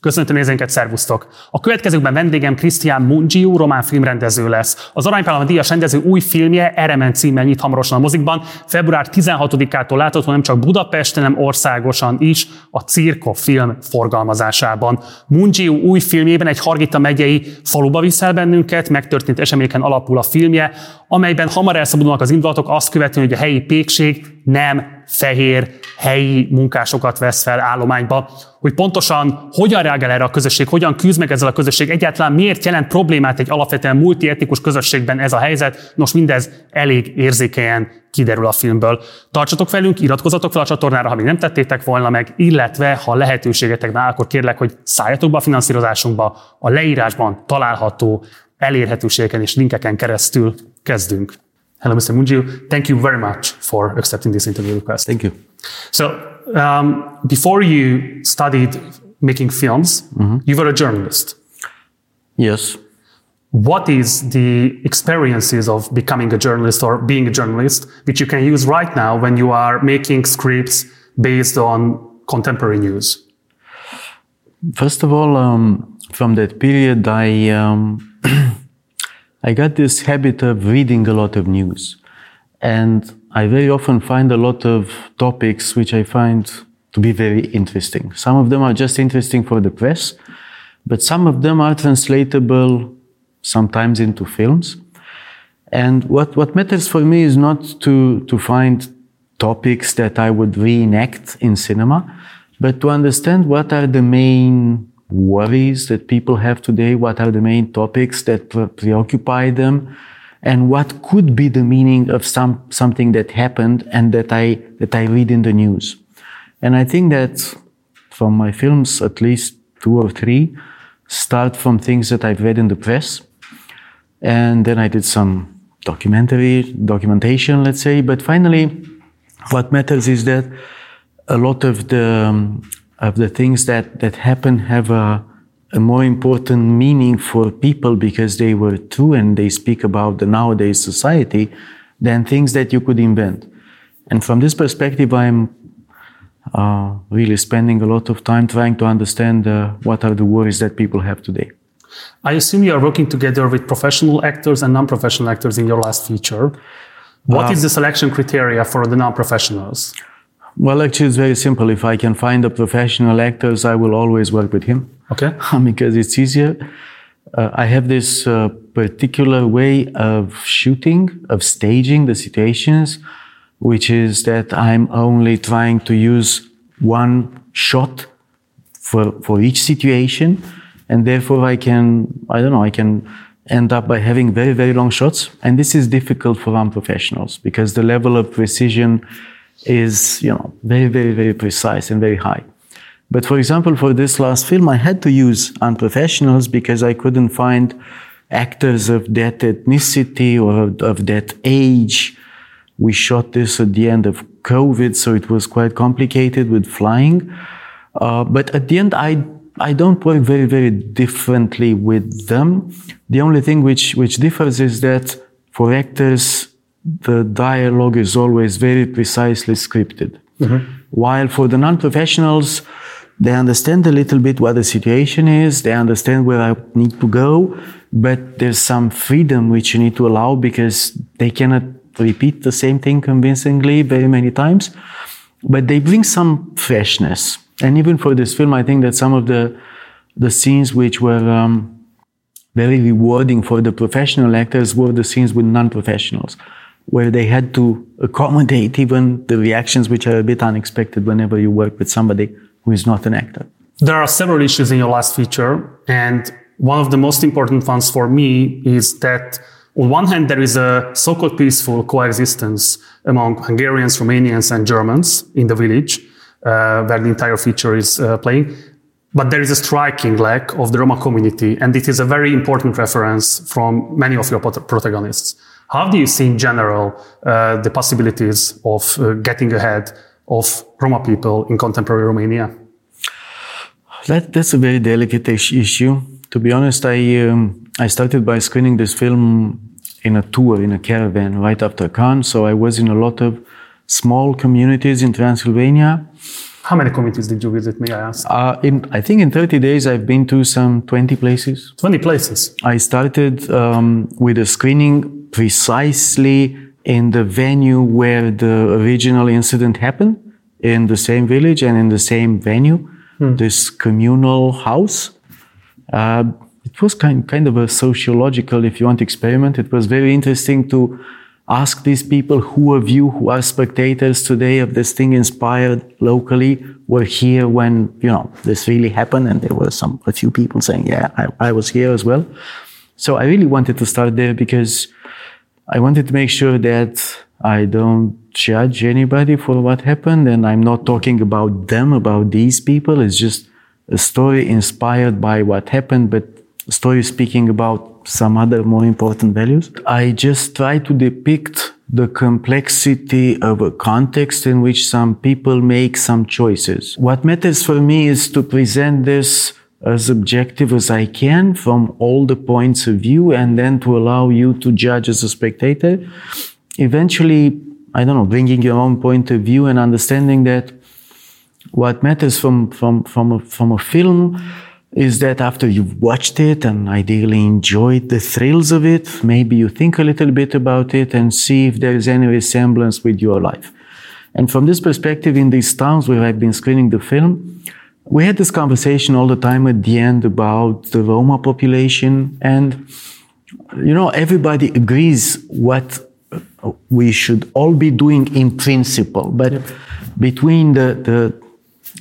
Köszöntöm nézőinket, szervusztok! A következőkben vendégem Krisztián Mungiu, román filmrendező lesz. Az Aranypálma díjas rendező új filmje Eremen címmel nyit hamarosan a mozikban. Február 16-ától látható nem csak Budapesten, hanem országosan is a Cirko film forgalmazásában. Mungiu új filmjében egy Hargita megyei faluba viszel bennünket, megtörtént eseményeken alapul a filmje, amelyben hamar elszabadulnak az indulatok azt követően, hogy a helyi pékség nem fehér helyi munkásokat vesz fel állományba, hogy pontosan hogyan reagál erre a közösség, hogyan küzd meg ezzel a közösség, egyáltalán miért jelent problémát egy alapvetően multietnikus közösségben ez a helyzet. Nos, mindez elég érzékenyen kiderül a filmből. Tartsatok velünk, iratkozzatok fel a csatornára, ha még nem tettétek volna meg, illetve ha lehetőségetek áll, akkor kérlek, hogy szálljatok be a finanszírozásunkba. A leírásban található elérhetőségeken és linkeken keresztül kezdünk. Hello, Mr. Mungiu. Thank you very much for accepting this interview request. Thank you. So, um, before you studied making films, mm-hmm. you were a journalist. Yes. What is the experiences of becoming a journalist or being a journalist, which you can use right now when you are making scripts based on contemporary news? First of all, um, from that period, I um, I got this habit of reading a lot of news. And I very often find a lot of topics which I find to be very interesting. Some of them are just interesting for the press, but some of them are translatable sometimes into films. And what, what matters for me is not to, to find topics that I would reenact in cinema, but to understand what are the main worries that people have today, what are the main topics that preoccupy them, and what could be the meaning of some, something that happened and that I, that I read in the news. And I think that from my films, at least two or three, start from things that I've read in the press. And then I did some documentary, documentation, let's say. But finally, what matters is that a lot of the um, of the things that, that happen have a, a more important meaning for people because they were true and they speak about the nowadays society than things that you could invent. And from this perspective, I'm uh, really spending a lot of time trying to understand uh, what are the worries that people have today. I assume you are working together with professional actors and non-professional actors in your last feature. What uh, is the selection criteria for the non-professionals? Well, actually, it's very simple. If I can find a professional actors, I will always work with him. Okay. because it's easier. Uh, I have this uh, particular way of shooting, of staging the situations, which is that I'm only trying to use one shot for, for each situation. And therefore I can, I don't know, I can end up by having very, very long shots. And this is difficult for unprofessionals because the level of precision is, you know, very, very, very precise and very high. But for example, for this last film, I had to use unprofessionals because I couldn't find actors of that ethnicity or of that age. We shot this at the end of COVID, so it was quite complicated with flying. Uh, but at the end, I I don't work very very differently with them. The only thing which which differs is that for actors the dialogue is always very precisely scripted. Mm-hmm. While for the non-professionals, they understand a little bit what the situation is, they understand where I need to go, but there's some freedom which you need to allow because they cannot repeat the same thing convincingly very many times. But they bring some freshness. And even for this film, I think that some of the the scenes which were um, very rewarding for the professional actors were the scenes with non-professionals where they had to accommodate even the reactions which are a bit unexpected whenever you work with somebody who is not an actor. There are several issues in your last feature, and one of the most important ones for me is that on one hand, there is a so-called peaceful coexistence among Hungarians, Romanians, and Germans in the village, uh, where the entire feature is uh, playing. But there is a striking lack of the Roma community, and it is a very important reference from many of your protagonists. How do you see in general uh, the possibilities of uh, getting ahead of Roma people in contemporary Romania? That, that's a very delicate issue. To be honest, I, um, I started by screening this film in a tour, in a caravan, right after Cannes. So I was in a lot of small communities in Transylvania. How many communities did you visit, may I ask? Uh, in, I think in 30 days, I've been to some 20 places. 20 places. I started um, with a screening precisely in the venue where the original incident happened, in the same village and in the same venue, this communal house. Uh, it was kind, kind of a sociological, if you want, experiment. It was very interesting to ask these people who of you who are spectators today of this thing inspired locally were here when, you know, this really happened. And there were some, a few people saying, yeah, I, I was here as well. So I really wanted to start there because I wanted to make sure that I don't judge anybody for what happened. And I'm not talking about them, about these people. It's just a story inspired by what happened, but a story speaking about some other more important values. I just try to depict the complexity of a context in which some people make some choices. What matters for me is to present this as objective as I can from all the points of view and then to allow you to judge as a spectator. Eventually, I don't know, bringing your own point of view and understanding that what matters from, from, from, a, from a film is that after you've watched it and ideally enjoyed the thrills of it, maybe you think a little bit about it and see if there is any resemblance with your life. And from this perspective, in these towns where I've been screening the film, we had this conversation all the time at the end about the Roma population. And, you know, everybody agrees what we should all be doing in principle. But yep. between the, the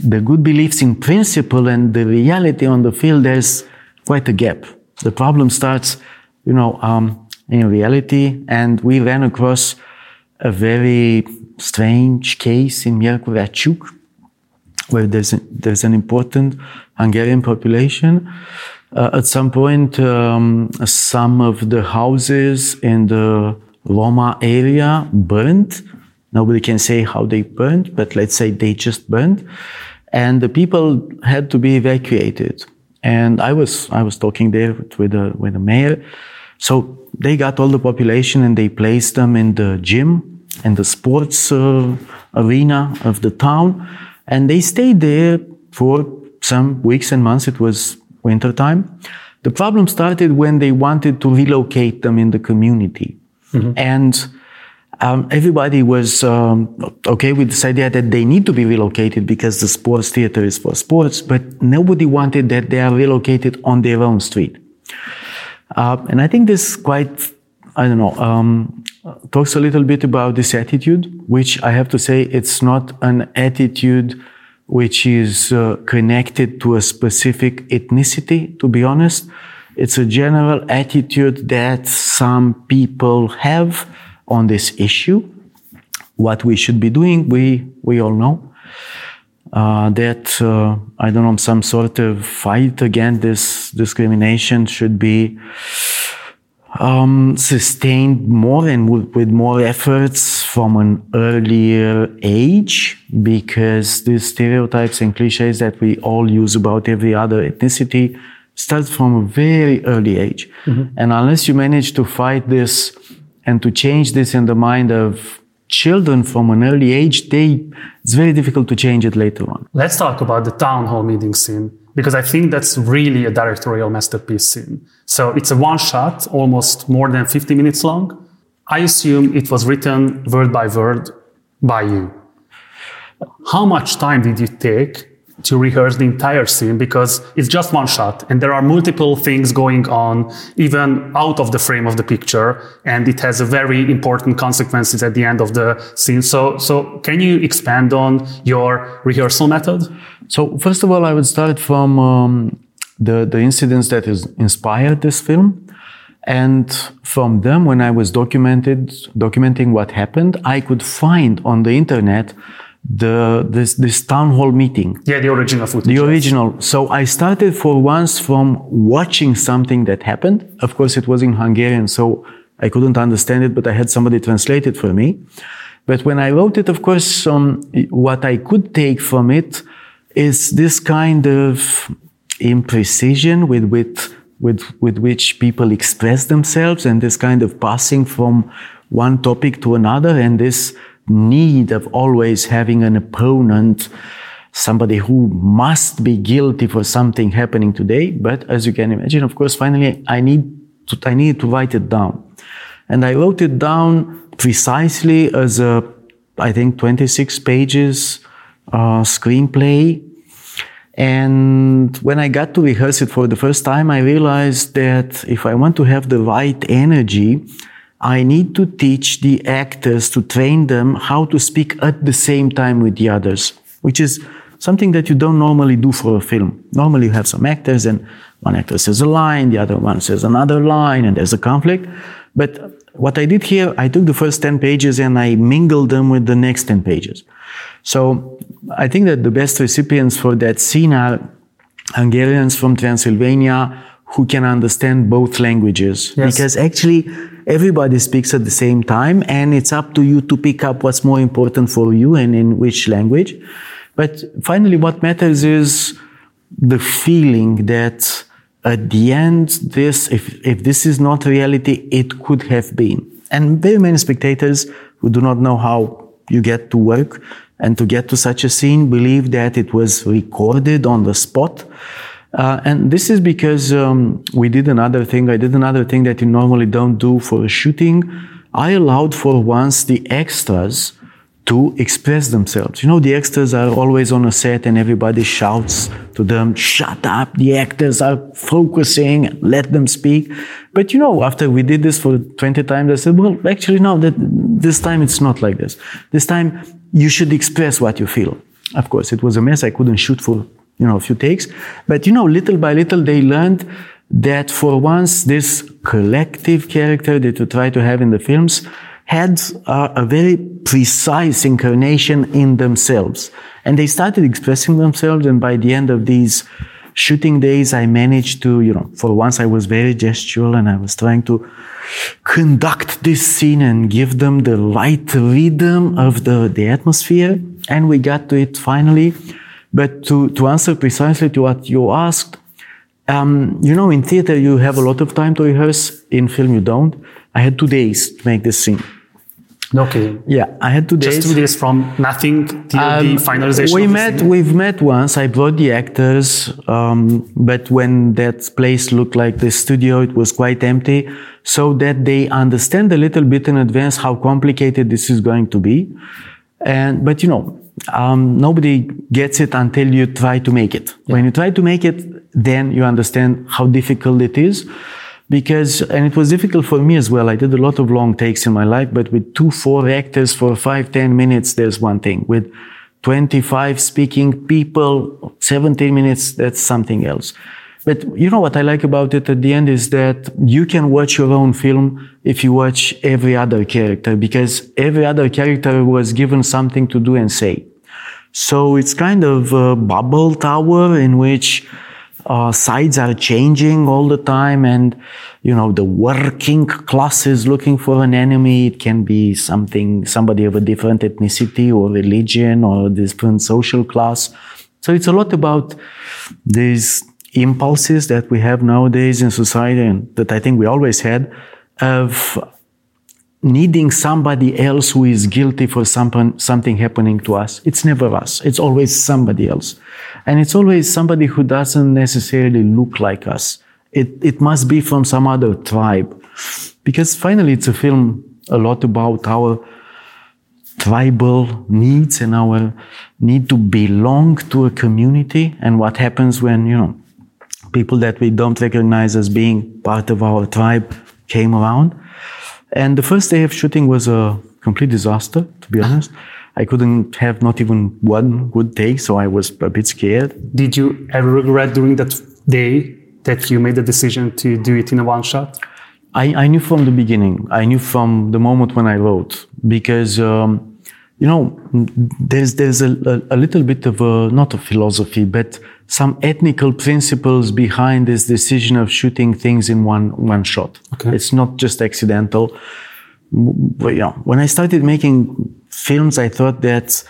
the good beliefs in principle and the reality on the field, there's quite a gap. The problem starts, you know, um, in reality, and we ran across a very strange case in Miercurea where there's, a, there's an important Hungarian population. Uh, at some point, um, some of the houses in the Roma area burned. Nobody can say how they burned, but let's say they just burned and the people had to be evacuated. And I was I was talking there with the with the mayor. So they got all the population and they placed them in the gym and the sports uh, arena of the town, and they stayed there for some weeks and months. It was winter time. The problem started when they wanted to relocate them in the community, mm-hmm. and um, everybody was um, okay with this idea that they need to be relocated because the sports theater is for sports, but nobody wanted that they are relocated on their own street. Uh, and I think this quite, I don't know, um, talks a little bit about this attitude, which I have to say it's not an attitude which is uh, connected to a specific ethnicity, to be honest. It's a general attitude that some people have on this issue. What we should be doing, we, we all know. Uh, that uh, I don't know some sort of fight against this discrimination should be um, sustained more and with more efforts from an earlier age because the stereotypes and cliches that we all use about every other ethnicity start from a very early age. Mm-hmm. And unless you manage to fight this and to change this in the mind of children from an early age, they, it's very difficult to change it later on. Let's talk about the town hall meeting scene because I think that's really a directorial masterpiece scene. So it's a one shot, almost more than 50 minutes long. I assume it was written word by word by you. How much time did you take to rehearse the entire scene because it's just one shot and there are multiple things going on even out of the frame of the picture and it has a very important consequences at the end of the scene so so can you expand on your rehearsal method so first of all i would start from um, the the incidents that is inspired this film and from them when i was documented documenting what happened i could find on the internet the this this town hall meeting. Yeah, the original footage. The original. So I started for once from watching something that happened. Of course, it was in Hungarian, so I couldn't understand it, but I had somebody translate it for me. But when I wrote it, of course, um, what I could take from it is this kind of imprecision with with with with which people express themselves, and this kind of passing from one topic to another, and this need of always having an opponent, somebody who must be guilty for something happening today. But as you can imagine, of course, finally I need to, I need to write it down. And I wrote it down precisely as a, I think, 26 pages uh, screenplay. And when I got to rehearse it for the first time, I realized that if I want to have the right energy, I need to teach the actors to train them how to speak at the same time with the others, which is something that you don't normally do for a film. Normally you have some actors and one actor says a line, the other one says another line, and there's a conflict. But what I did here, I took the first 10 pages and I mingled them with the next 10 pages. So I think that the best recipients for that scene are Hungarians from Transylvania who can understand both languages. Yes. Because actually, everybody speaks at the same time, and it's up to you to pick up what's more important for you and in which language. But finally, what matters is the feeling that at the end, this, if, if this is not reality, it could have been. And very many spectators who do not know how you get to work and to get to such a scene believe that it was recorded on the spot. Uh, and this is because um, we did another thing. I did another thing that you normally don't do for a shooting. I allowed for once the extras to express themselves. You know, the extras are always on a set and everybody shouts to them, shut up, the actors are focusing, let them speak. But you know, after we did this for 20 times, I said, well, actually, no, that, this time it's not like this. This time you should express what you feel. Of course, it was a mess. I couldn't shoot for, you know, a few takes. But you know, little by little, they learned that for once, this collective character that you try to have in the films, had uh, a very precise incarnation in themselves. And they started expressing themselves. And by the end of these shooting days, I managed to, you know, for once I was very gestural and I was trying to conduct this scene and give them the right rhythm of the, the atmosphere. And we got to it finally. But to, to answer precisely to what you asked, um, you know, in theater, you have a lot of time to rehearse. In film, you don't. I had two days to make this scene. No kidding. Yeah, I had two days. Just two days from nothing till um, the finalization. We met. We've met once. I brought the actors, um, but when that place looked like the studio, it was quite empty, so that they understand a little bit in advance how complicated this is going to be. And but you know, um, nobody gets it until you try to make it. Yeah. When you try to make it, then you understand how difficult it is because and it was difficult for me as well. I did a lot of long takes in my life but with two four actors for five ten minutes there's one thing. With 25 speaking people 17 minutes that's something else. But you know what i like about it at the end is that you can watch your own film if you watch every other character because every other character was given something to do and say. So it's kind of a Babel tower in which uh, sides are changing all the time and you know the working class is looking for an enemy. It can be something somebody of a different ethnicity or religion or different social class. So it's a lot about these impulses that we have nowadays in society and that i think we always had of needing somebody else who is guilty for some, something happening to us. It's never us. It's always somebody else. And it's always somebody who doesn't necessarily look like us. It, it must be from some other tribe. Because finally, it's a film a lot about our tribal needs and our need to belong to a community and what happens when, you know, people that we don't recognize as being part of our tribe came around. And the first day of shooting was a complete disaster, to be honest. I couldn't have not even one good take, so I was a bit scared. Did you ever regret during that day that you made the decision to do it in a one shot? I, I knew from the beginning. I knew from the moment when I wrote because um, you know there's there's a, a, a, little bit of a not a philosophy, but some ethical principles behind this decision of shooting things in one one shot. Okay. It's not just accidental. But, you know, when I started making films, I thought that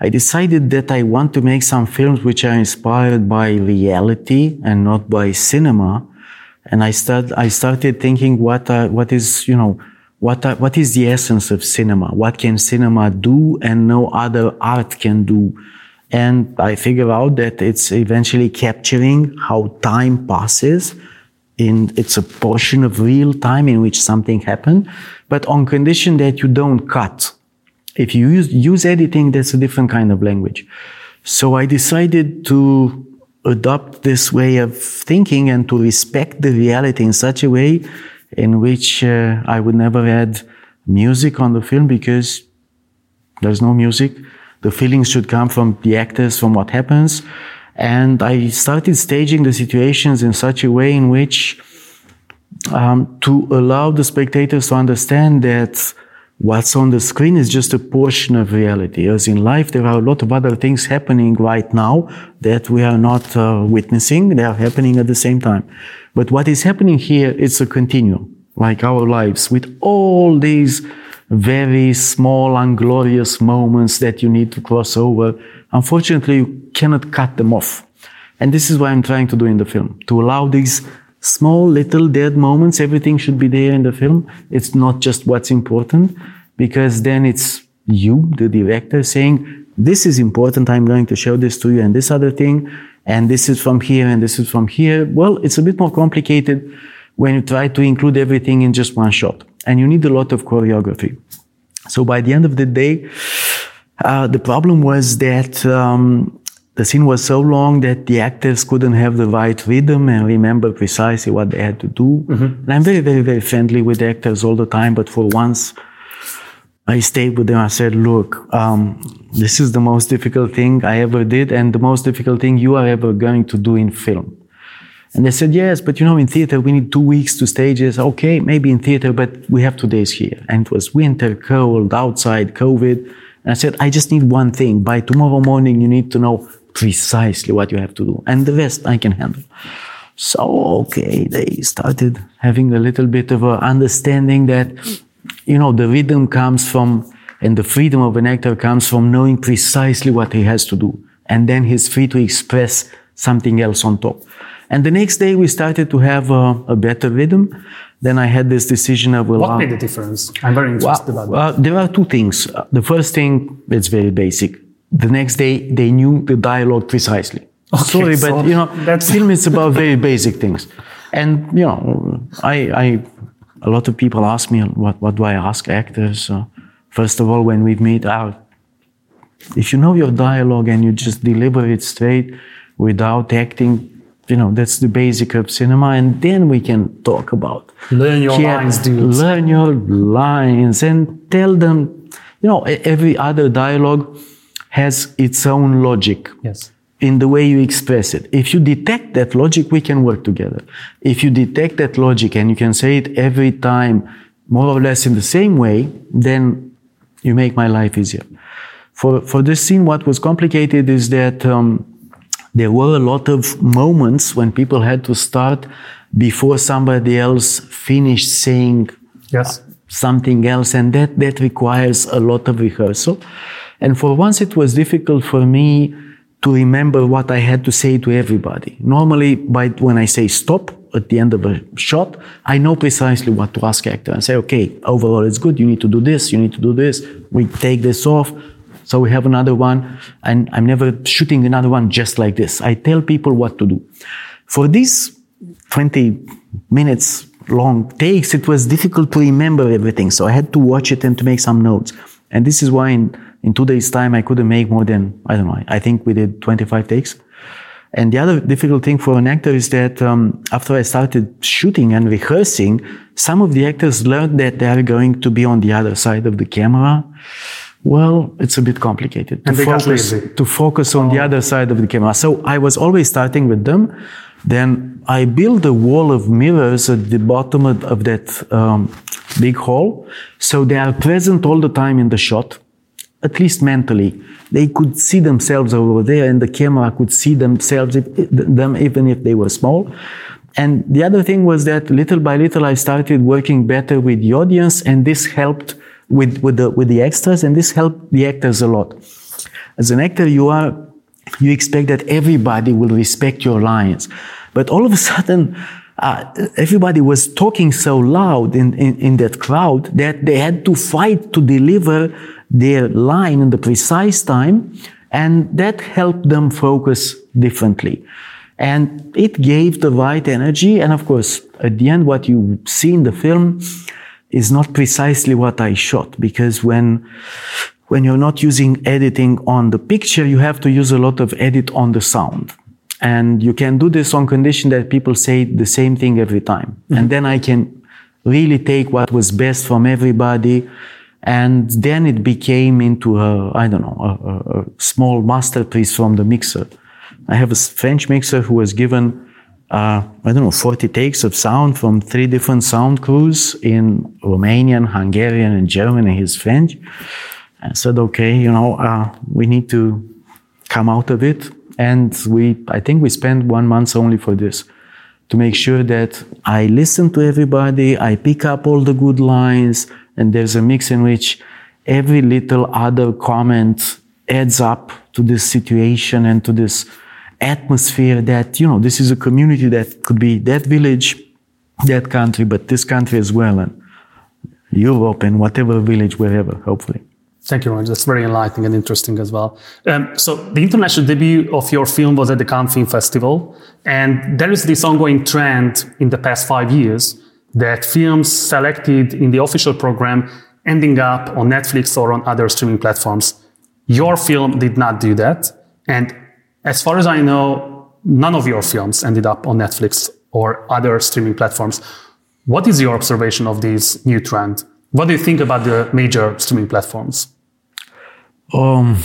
I decided that I want to make some films which are inspired by reality and not by cinema. And I start I started thinking what uh, what is you know what, are, what is the essence of cinema? What can cinema do and no other art can do? And I figure out that it's eventually capturing how time passes in, it's a portion of real time in which something happened, but on condition that you don't cut. If you use, use editing, that's a different kind of language. So I decided to adopt this way of thinking and to respect the reality in such a way in which uh, I would never add music on the film because there's no music. The feelings should come from the actors, from what happens. And I started staging the situations in such a way in which um, to allow the spectators to understand that what's on the screen is just a portion of reality. As in life, there are a lot of other things happening right now that we are not uh, witnessing. They are happening at the same time. But what is happening here, it's a continuum, like our lives, with all these very small, unglorious moments that you need to cross over. Unfortunately, you cannot cut them off. And this is what I'm trying to do in the film, to allow these small, little dead moments. Everything should be there in the film. It's not just what's important, because then it's you, the director, saying, this is important. I'm going to show this to you and this other thing. And this is from here and this is from here. Well, it's a bit more complicated when you try to include everything in just one shot and you need a lot of choreography. So by the end of the day, uh, the problem was that um, the scene was so long that the actors couldn't have the right rhythm and remember precisely what they had to do. Mm-hmm. And I'm very, very, very friendly with the actors all the time, but for once, I stayed with them. I said, look, um, this is the most difficult thing I ever did and the most difficult thing you are ever going to do in film. And they said, yes, but you know, in theater, we need two weeks to stages. Okay, maybe in theater, but we have two days here. And it was winter, cold, outside, COVID. And I said, I just need one thing. By tomorrow morning, you need to know precisely what you have to do. And the rest I can handle. So, okay, they started having a little bit of a understanding that, you know, the rhythm comes from, and the freedom of an actor comes from knowing precisely what he has to do. And then he's free to express something else on top. And the next day we started to have a, a better rhythm. Then I had this decision of well, what made the difference? I'm very interested well, about that. there are two things. Uh, the first thing, it's very basic. The next day they knew the dialogue precisely. Okay, Sorry, so but you know, that film is about very basic things. And you know, I, I, a lot of people ask me what, what do I ask actors? Uh, first of all, when we meet out, if you know your dialogue and you just deliver it straight without acting, you know that's the basic of cinema and then we can talk about learn your lines dude learn your lines and tell them you know every other dialogue has its own logic yes in the way you express it if you detect that logic we can work together if you detect that logic and you can say it every time more or less in the same way then you make my life easier for for this scene what was complicated is that um, there were a lot of moments when people had to start before somebody else finished saying yes. something else, and that, that requires a lot of rehearsal. And for once, it was difficult for me to remember what I had to say to everybody. Normally, by when I say stop at the end of a shot, I know precisely what to ask actor and say, okay, overall it's good. You need to do this. You need to do this. We take this off. So we have another one, and I'm never shooting another one just like this. I tell people what to do. For these 20 minutes long takes, it was difficult to remember everything. So I had to watch it and to make some notes. And this is why in, in two days' time, I couldn't make more than, I don't know, I think we did 25 takes. And the other difficult thing for an actor is that um, after I started shooting and rehearsing, some of the actors learned that they are going to be on the other side of the camera. Well, it's a bit complicated to focus, to focus on oh. the other side of the camera. So I was always starting with them. Then I built a wall of mirrors at the bottom of, of that um, big hall. So they are present all the time in the shot, at least mentally. They could see themselves over there and the camera could see themselves, if, them even if they were small. And the other thing was that little by little I started working better with the audience and this helped with, with, the, with the extras, and this helped the actors a lot. As an actor, you are you expect that everybody will respect your lines. But all of a sudden, uh, everybody was talking so loud in, in, in that crowd that they had to fight to deliver their line in the precise time. And that helped them focus differently. And it gave the right energy. And of course, at the end, what you see in the film is not precisely what I shot because when when you're not using editing on the picture, you have to use a lot of edit on the sound. And you can do this on condition that people say the same thing every time. Mm-hmm. And then I can really take what was best from everybody. And then it became into a, I don't know, a, a, small masterpiece from the mixer. I have a French mixer who was given, uh, I don't know, 40 takes of sound from three different sound crews in Romanian, Hungarian, and German, and his French. And said, okay, you know, uh, we need to come out of it and we, I think we spent one month only for this to make sure that I listen to everybody, I pick up all the good lines, and there's a mix in which every little other comment adds up to this situation and to this atmosphere that, you know, this is a community that could be that village, that country, but this country as well, and Europe and whatever village, wherever, hopefully. Thank you, Roger. That's very enlightening and interesting as well. Um, so, the international debut of your film was at the Cannes Film Festival, and there is this ongoing trend in the past five years that films selected in the official program ending up on Netflix or on other streaming platforms. Your film did not do that, and as far as I know, none of your films ended up on Netflix or other streaming platforms. What is your observation of this new trend? What do you think about the major streaming platforms? Um,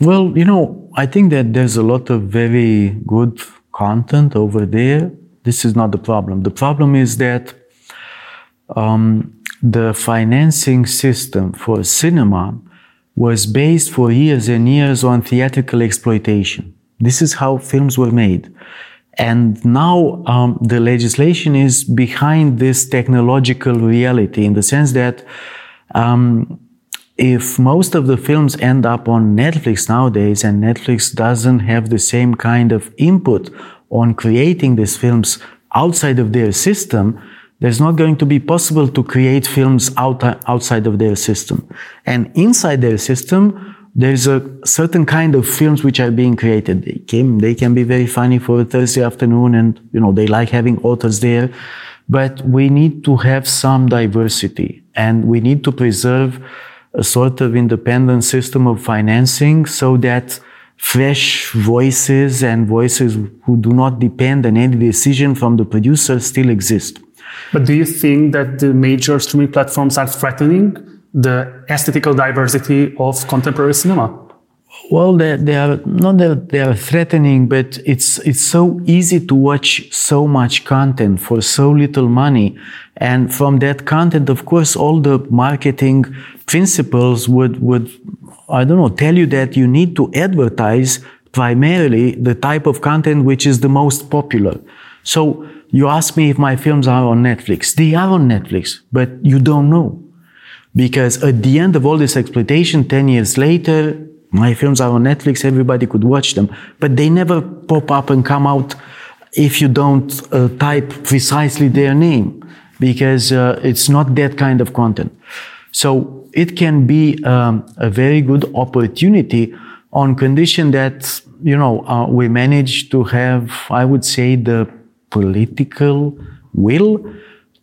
well, you know, I think that there's a lot of very good content over there. This is not the problem. The problem is that um, the financing system for cinema was based for years and years on theatrical exploitation. This is how films were made. And now um, the legislation is behind this technological reality in the sense that um, if most of the films end up on Netflix nowadays and Netflix doesn't have the same kind of input on creating these films outside of their system, there's not going to be possible to create films out, outside of their system. And inside their system, there's a certain kind of films which are being created. They can, they can be very funny for a Thursday afternoon and, you know, they like having authors there. But we need to have some diversity and we need to preserve a sort of independent system of financing so that fresh voices and voices who do not depend on any decision from the producer still exist. But do you think that the major streaming platforms are threatening the aesthetical diversity of contemporary cinema? Well, they, they are not that they are threatening, but it's it's so easy to watch so much content for so little money, and from that content, of course, all the marketing principles would would I don't know tell you that you need to advertise primarily the type of content which is the most popular. So you ask me if my films are on Netflix. They are on Netflix, but you don't know because at the end of all this exploitation, 10 years later, my films are on Netflix, everybody could watch them, but they never pop up and come out if you don't uh, type precisely their name, because uh, it's not that kind of content. So it can be um, a very good opportunity on condition that, you know, uh, we manage to have, I would say, the political will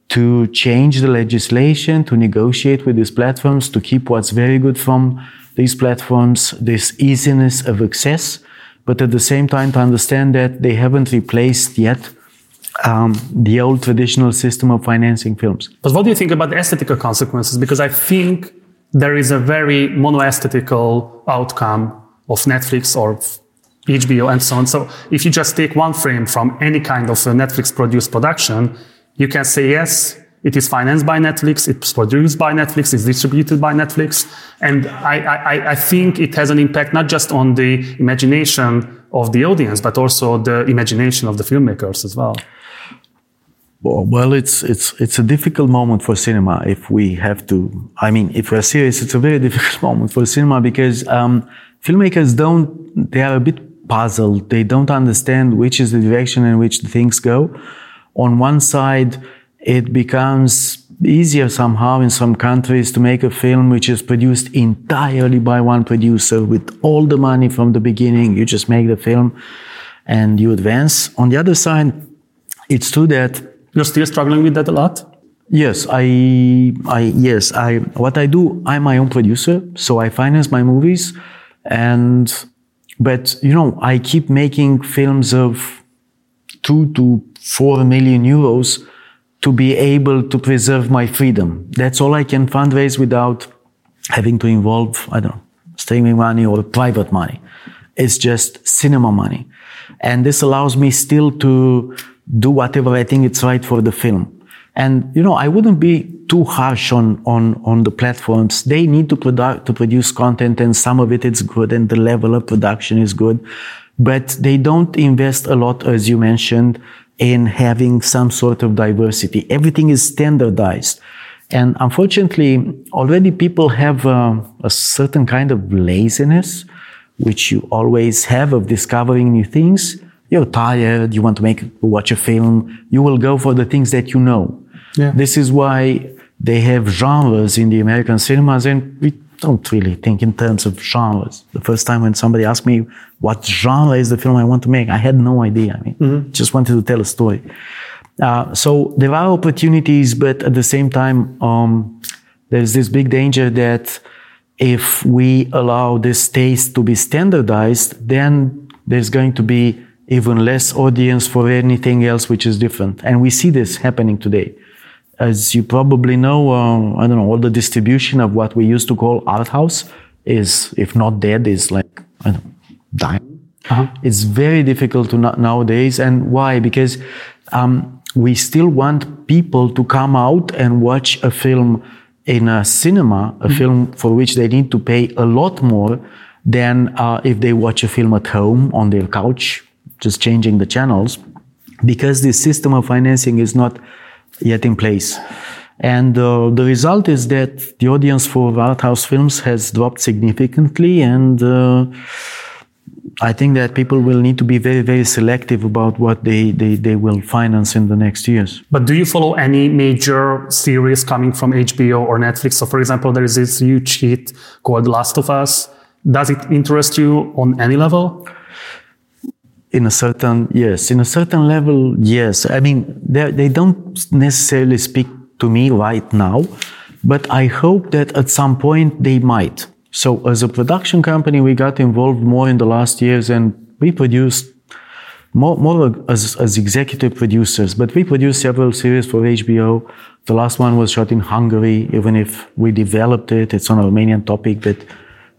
to change the legislation, to negotiate with these platforms, to keep what's very good from these platforms, this easiness of access, but at the same time to understand that they haven't replaced yet um, the old traditional system of financing films. But what do you think about the aesthetical consequences? Because I think there is a very monoaesthetical outcome of Netflix or HBO and so on. So if you just take one frame from any kind of Netflix produced production, you can say, yes, it is financed by Netflix, it's produced by Netflix, it's distributed by Netflix. And I, I, I think it has an impact not just on the imagination of the audience, but also the imagination of the filmmakers as well. Well, it's it's it's a difficult moment for cinema if we have to. I mean, if we're serious, it's a very difficult moment for cinema because um, filmmakers don't. They are a bit puzzled. They don't understand which is the direction in which the things go. On one side, it becomes easier somehow in some countries to make a film which is produced entirely by one producer with all the money from the beginning. You just make the film and you advance. On the other side, it's true that you're still struggling with that a lot. Yes, I, I, yes, I. What I do, I'm my own producer, so I finance my movies, and, but you know, I keep making films of two to four million euros to be able to preserve my freedom. That's all I can fundraise without having to involve, I don't know, streaming money or private money. It's just cinema money. And this allows me still to do whatever I think it's right for the film. And, you know, I wouldn't be too harsh on, on, on the platforms. They need to, produ- to produce content and some of it is good and the level of production is good. But they don't invest a lot, as you mentioned, in having some sort of diversity. Everything is standardized. And unfortunately, already people have uh, a certain kind of laziness, which you always have of discovering new things. You're tired, you want to make watch a film, you will go for the things that you know. Yeah. This is why they have genres in the American cinemas, and we don't really think in terms of genres. The first time when somebody asked me what genre is the film I want to make, I had no idea. I mean, mm-hmm. just wanted to tell a story. Uh, so there are opportunities, but at the same time, um, there's this big danger that if we allow this taste to be standardized, then there's going to be even less audience for anything else which is different. And we see this happening today as you probably know, uh, I don't know, all the distribution of what we used to call art house is, if not dead, is like, I don't know, dying. Uh-huh. It's very difficult to nowadays. And why? Because um, we still want people to come out and watch a film in a cinema, a mm-hmm. film for which they need to pay a lot more than uh, if they watch a film at home on their couch, just changing the channels. Because this system of financing is not yet in place. And uh, the result is that the audience for art house films has dropped significantly, and uh, I think that people will need to be very, very selective about what they, they, they will finance in the next years. But do you follow any major series coming from HBO or Netflix? So, for example, there is this huge hit called Last of Us. Does it interest you on any level? In a certain yes in a certain level yes. I mean they don't necessarily speak to me right now but i hope that at some point they might. So as a production company we got involved more in the last years and we produced more, more as, as executive producers but we produced several series for hbo the last one was shot in hungary. Even if we developed it it's on a romanian topic but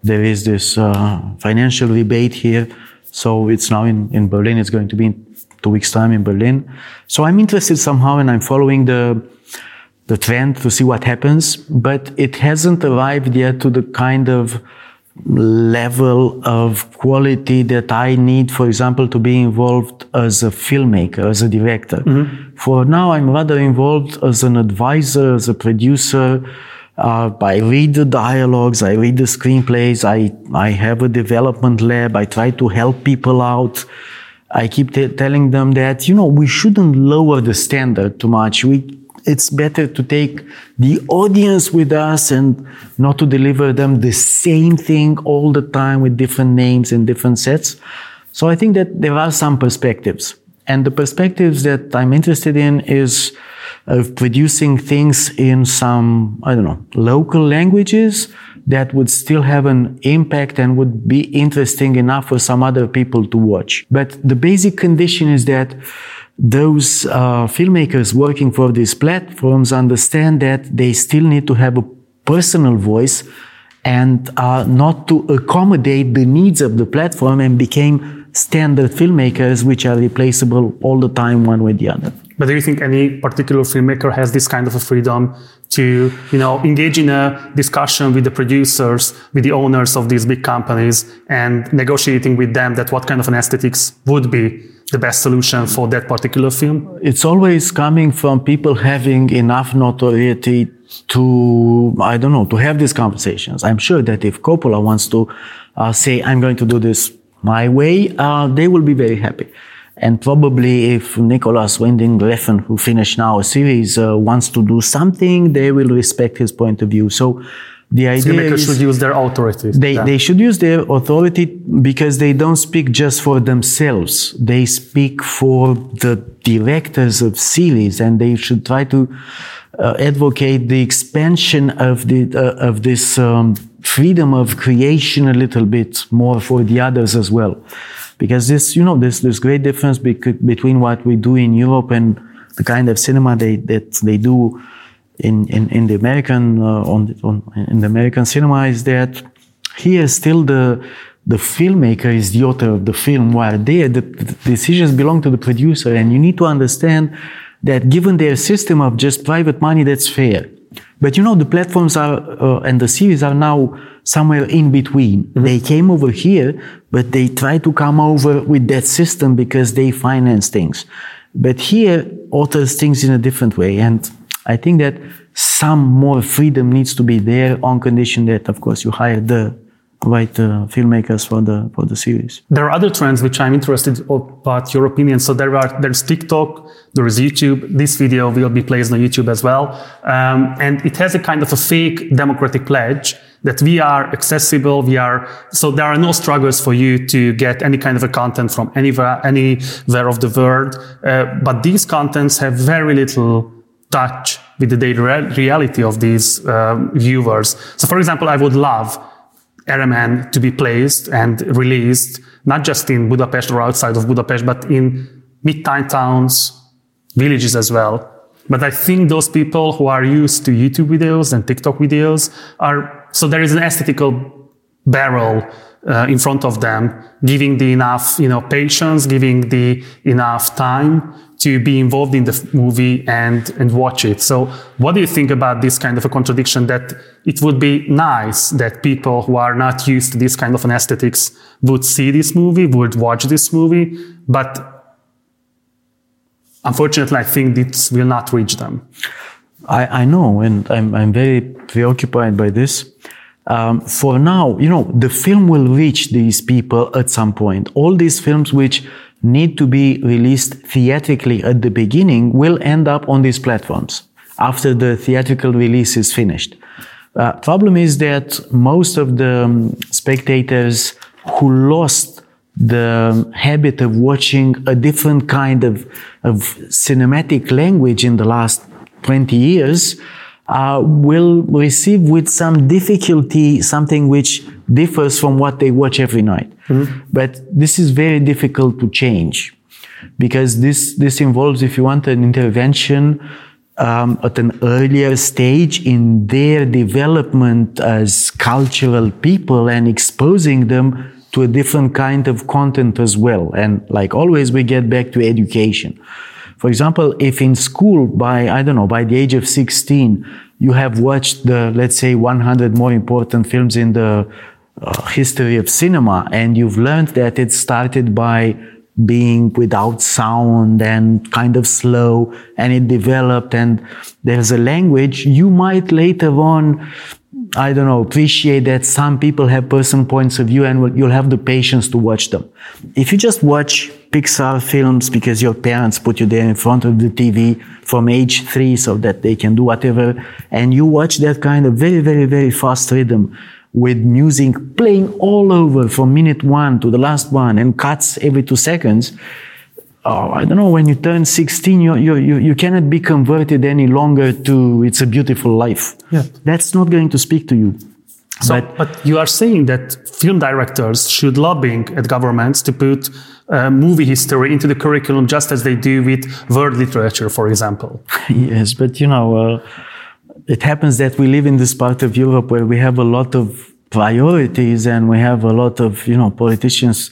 there is this uh, financial rebate here so it's now in, in Berlin. It's going to be in two weeks' time in Berlin. So I'm interested somehow and I'm following the, the trend to see what happens, but it hasn't arrived yet to the kind of level of quality that I need, for example, to be involved as a filmmaker, as a director. Mm-hmm. For now, I'm rather involved as an advisor, as a producer, uh, I read the dialogues, I read the screenplays, I, I have a development lab, I try to help people out. I keep t- telling them that, you know, we shouldn't lower the standard too much. We, it's better to take the audience with us and not to deliver them the same thing all the time with different names and different sets. So I think that there are some perspectives. And the perspectives that I'm interested in is of producing things in some, I don't know, local languages that would still have an impact and would be interesting enough for some other people to watch. But the basic condition is that those uh, filmmakers working for these platforms understand that they still need to have a personal voice and uh, not to accommodate the needs of the platform and became standard filmmakers which are replaceable all the time one way or the other. But do you think any particular filmmaker has this kind of a freedom to, you know, engage in a discussion with the producers, with the owners of these big companies, and negotiating with them that what kind of an aesthetics would be the best solution for that particular film? It's always coming from people having enough notoriety to, I don't know, to have these conversations. I'm sure that if Coppola wants to uh, say, I'm going to do this my way, uh, they will be very happy. And probably if Nicolas Winding Refn, who finished now a series, uh, wants to do something, they will respect his point of view. So the idea Filmmakers is should use their authority. they, Yeah. they should use their authority because they don't speak just for themselves. They speak for the directors of series and they should try to uh, advocate the expansion of the, uh, of this, um, freedom of creation a little bit more for the others as well. Because this, you know, there's, there's great difference bec- between what we do in Europe and the kind of cinema they, that they do in, in, in the American, uh, on, the- on, in the American cinema is that here still the, the filmmaker is the author of the film, while there the, the decisions belong to the producer. And you need to understand that given their system of just private money, that's fair. But you know, the platforms are, uh, and the series are now somewhere in between. They came over here, but they try to come over with that system because they finance things. But here, authors things in a different way. And I think that some more freedom needs to be there on condition that, of course, you hire the right uh, filmmakers for the, for the series. There are other trends which I'm interested about your opinion. So there are there's TikTok, there is YouTube. This video will be placed on YouTube as well, um, and it has a kind of a fake democratic pledge that we are accessible. We are so there are no struggles for you to get any kind of a content from anywhere anywhere of the world. Uh, but these contents have very little touch with the daily reality of these um, viewers. So, for example, I would love R.M.N to be placed and released, not just in Budapest or outside of Budapest, but in mid-time towns, villages as well. But I think those people who are used to YouTube videos and TikTok videos are, so there is an aesthetical barrel uh, in front of them, giving the enough, you know, patience, giving the enough time to be involved in the movie and, and watch it. So what do you think about this kind of a contradiction that it would be nice that people who are not used to this kind of an aesthetics would see this movie, would watch this movie, but unfortunately, I think this will not reach them. I, I know, and I'm, I'm very preoccupied by this. Um, for now, you know, the film will reach these people at some point. All these films which need to be released theatrically at the beginning will end up on these platforms after the theatrical release is finished. Uh, problem is that most of the um, spectators who lost the habit of watching a different kind of, of cinematic language in the last 20 years uh, will receive with some difficulty something which differs from what they watch every night. But this is very difficult to change because this, this involves, if you want, an intervention um, at an earlier stage in their development as cultural people and exposing them to a different kind of content as well. And like always, we get back to education. For example, if in school by, I don't know, by the age of 16, you have watched the, let's say, 100 more important films in the uh, history of cinema, and you've learned that it started by being without sound and kind of slow, and it developed, and there's a language, you might later on I don't know, appreciate that some people have personal points of view and you'll have the patience to watch them. If you just watch Pixar films because your parents put you there in front of the TV from age three so that they can do whatever, and you watch that kind of very, very, very fast rhythm with music playing all over from minute one to the last one and cuts every two seconds, oh, I don't know, when you turn 16, you, you, you, you cannot be converted any longer to it's a beautiful life. Yeah. That's not going to speak to you. So, But- but, you are saying that film directors should lobbying at governments to put uh, movie history into the curriculum just as they do with world literature, for example. yes, but you know, uh, it happens that we live in this part of Europe where we have a lot of priorities and we have a lot of, you know, politicians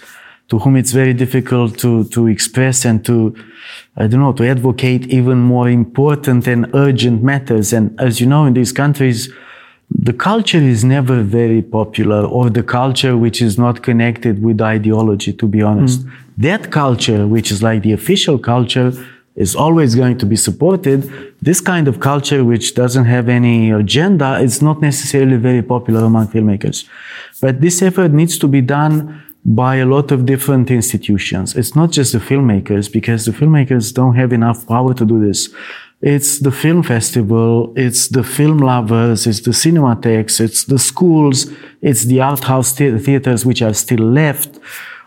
to whom it's very difficult to, to express and to, I don't know, to advocate even more important and urgent matters. And as you know, in these countries, the culture is never very popular or the culture which is not connected with ideology, to be honest. Mm. That culture, which is like the official culture, is always going to be supported. This kind of culture, which doesn't have any agenda, is not necessarily very popular among filmmakers. But this effort needs to be done by a lot of different institutions. It's not just the filmmakers because the filmmakers don't have enough power to do this. It's the film festival, it's the film lovers, it's the cinematheques, it's the schools, it's the art house theaters which are still left.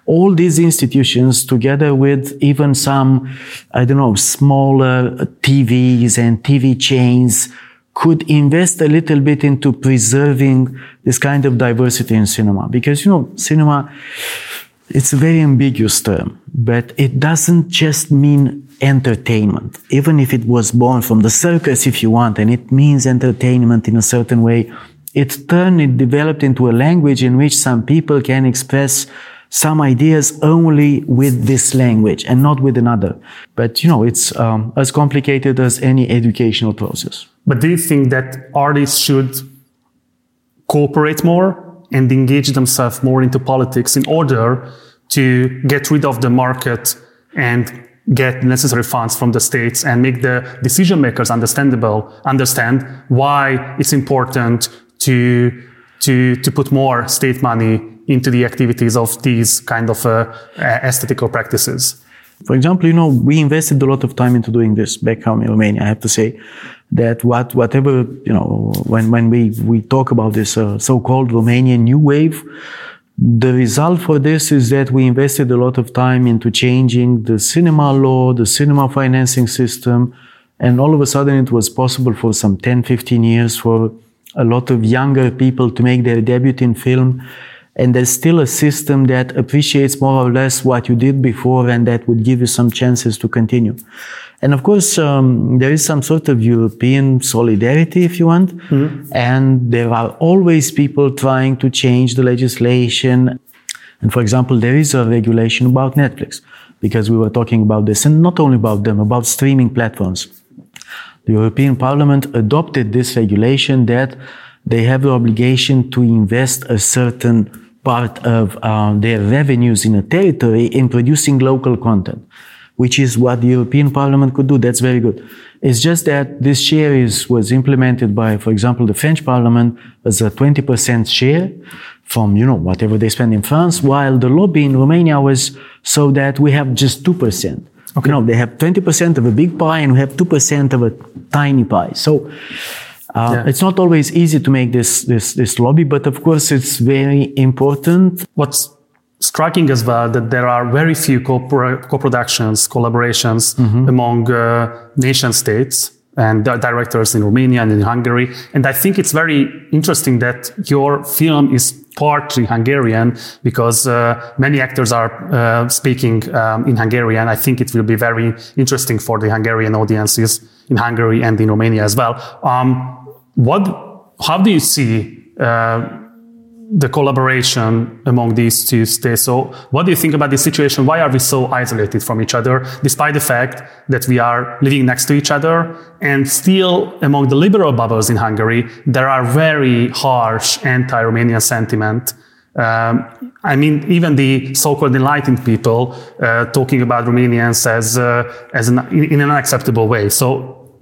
All these institutions together with even some, I don't know, smaller TVs and TV chains could invest a little bit into preserving this kind of diversity in cinema. Because, you know, cinema, it's a very ambiguous term, but it doesn't just mean entertainment. Even if it was born from the circus, if you want, and it means entertainment in a certain way, it turned, it developed into a language in which some people can express some ideas only with this language and not with another. But, you know, it's um, as complicated as any educational process. But do you think that artists should cooperate more and engage themselves more into politics in order to get rid of the market and get necessary funds from the states and make the decision makers understandable understand why it's important to to to put more state money into the activities of these kind of uh, aesthetical practices for example, you know, we invested a lot of time into doing this back home in Romania. I have to say that what, whatever, you know, when, when we, we talk about this uh, so-called Romanian new wave, the result for this is that we invested a lot of time into changing the cinema law, the cinema financing system, and all of a sudden it was possible for some 10, 15 years for a lot of younger people to make their debut in film and there's still a system that appreciates more or less what you did before and that would give you some chances to continue. And of course, um, there is some sort of European solidarity, if you want, mm-hmm. and there are always people trying to change the legislation. And for example, there is a regulation about Netflix because we were talking about this, and not only about them, about streaming platforms. The European Parliament adopted this regulation that they have the obligation to invest a certain part of uh, their revenues in a territory in producing local content, which is what the European Parliament could do. That's very good. It's just that this share is, was implemented by, for example, the French Parliament as a 20% share from, you know, whatever they spend in France, while the lobby in Romania was so that we have just 2%. Okay. You know, they have 20% of a big pie and we have 2% of a tiny pie. So, uh, yeah. It's not always easy to make this, this, this lobby, but of course it's very important. What's striking as well that there are very few co-productions, collaborations mm-hmm. among uh, nation states and directors in Romania and in Hungary. And I think it's very interesting that your film is partly Hungarian because uh, many actors are uh, speaking um, in Hungarian. I think it will be very interesting for the Hungarian audiences in Hungary and in Romania as well. Um, what, how do you see uh, the collaboration among these two states? So, what do you think about this situation? Why are we so isolated from each other, despite the fact that we are living next to each other? And still, among the liberal bubbles in Hungary, there are very harsh anti-Romanian sentiment. Um, I mean, even the so-called enlightened people uh, talking about Romanians as, uh, as an, in, in an unacceptable way. So,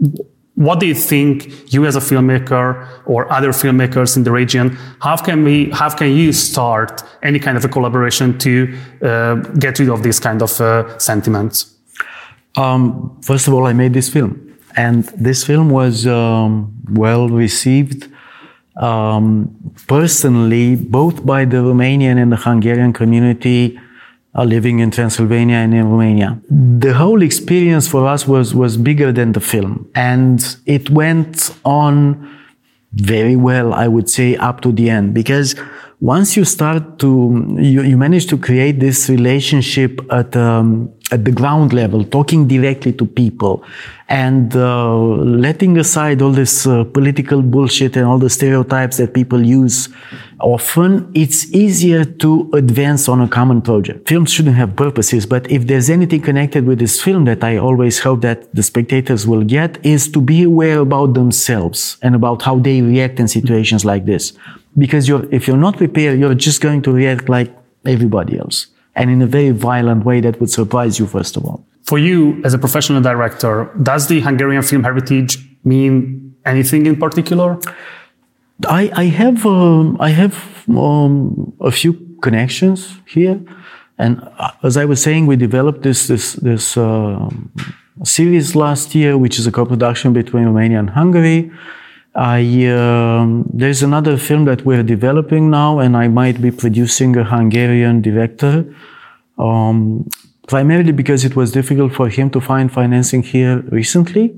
what do you think you as a filmmaker or other filmmakers in the region how can we how can you start any kind of a collaboration to uh, get rid of these kind of uh, sentiments? Um, first of all i made this film. And this film was um, well received um, personally both by the romanian and the hungarian community are living in Transylvania and in Romania. The whole experience for us was, was bigger than the film. And it went on very well, I would say, up to the end. Because once you start to, you, you manage to create this relationship at, um, at the ground level, talking directly to people and uh, letting aside all this uh, political bullshit and all the stereotypes that people use often, it's easier to advance on a common project. Films shouldn't have purposes, but if there's anything connected with this film that I always hope that the spectators will get is to be aware about themselves and about how they react in situations like this. Because you're, if you're not prepared, you're just going to react like everybody else and in a very violent way that would surprise you, first of all. For you, as a professional director, does the Hungarian film heritage mean anything in particular? I, I have um, I have um, a few connections here. And uh, as I was saying, we developed this this this uh, series last year, which is a co-production between Romania and Hungary. I, um, there's another film that we're developing now, and I might be producing a Hungarian director. Um, primarily because it was difficult for him to find financing here recently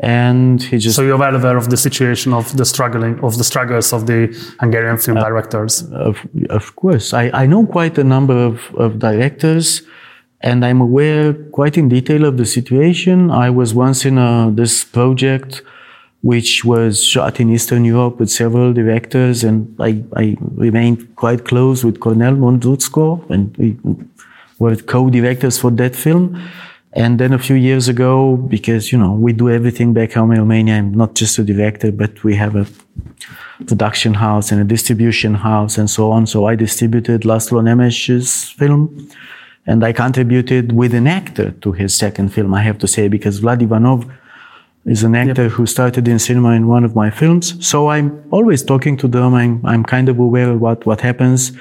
and he just so you're well aware of the situation of the struggling of the struggles of the hungarian film uh, directors of, of course I, I know quite a number of, of directors and i'm aware quite in detail of the situation i was once in a, this project which was shot in eastern europe with several directors and i, I remained quite close with Kornél Mundruczó and we were co-directors for that film. And then a few years ago, because, you know, we do everything back home in Romania, I'm not just a director, but we have a production house and a distribution house and so on. So I distributed Laszlo Nemes's film and I contributed with an actor to his second film, I have to say, because Vlad Ivanov is an actor yep. who started in cinema in one of my films. So I'm always talking to them. I'm, I'm kind of aware of what, what happens.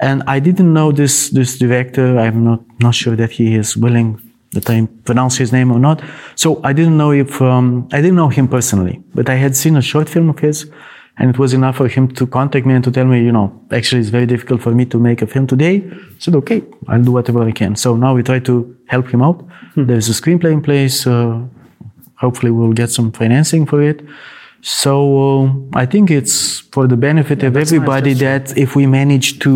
And I didn't know this, this director. I'm not, not sure that he is willing that I pronounce his name or not. So I didn't know if, um, I didn't know him personally, but I had seen a short film of his and it was enough for him to contact me and to tell me, you know, actually it's very difficult for me to make a film today. I said, okay, I'll do whatever I can. So now we try to help him out. Hmm. There's a screenplay in place. Uh, hopefully we'll get some financing for it. So uh, I think it's for the benefit yeah, of everybody nice, that if we manage to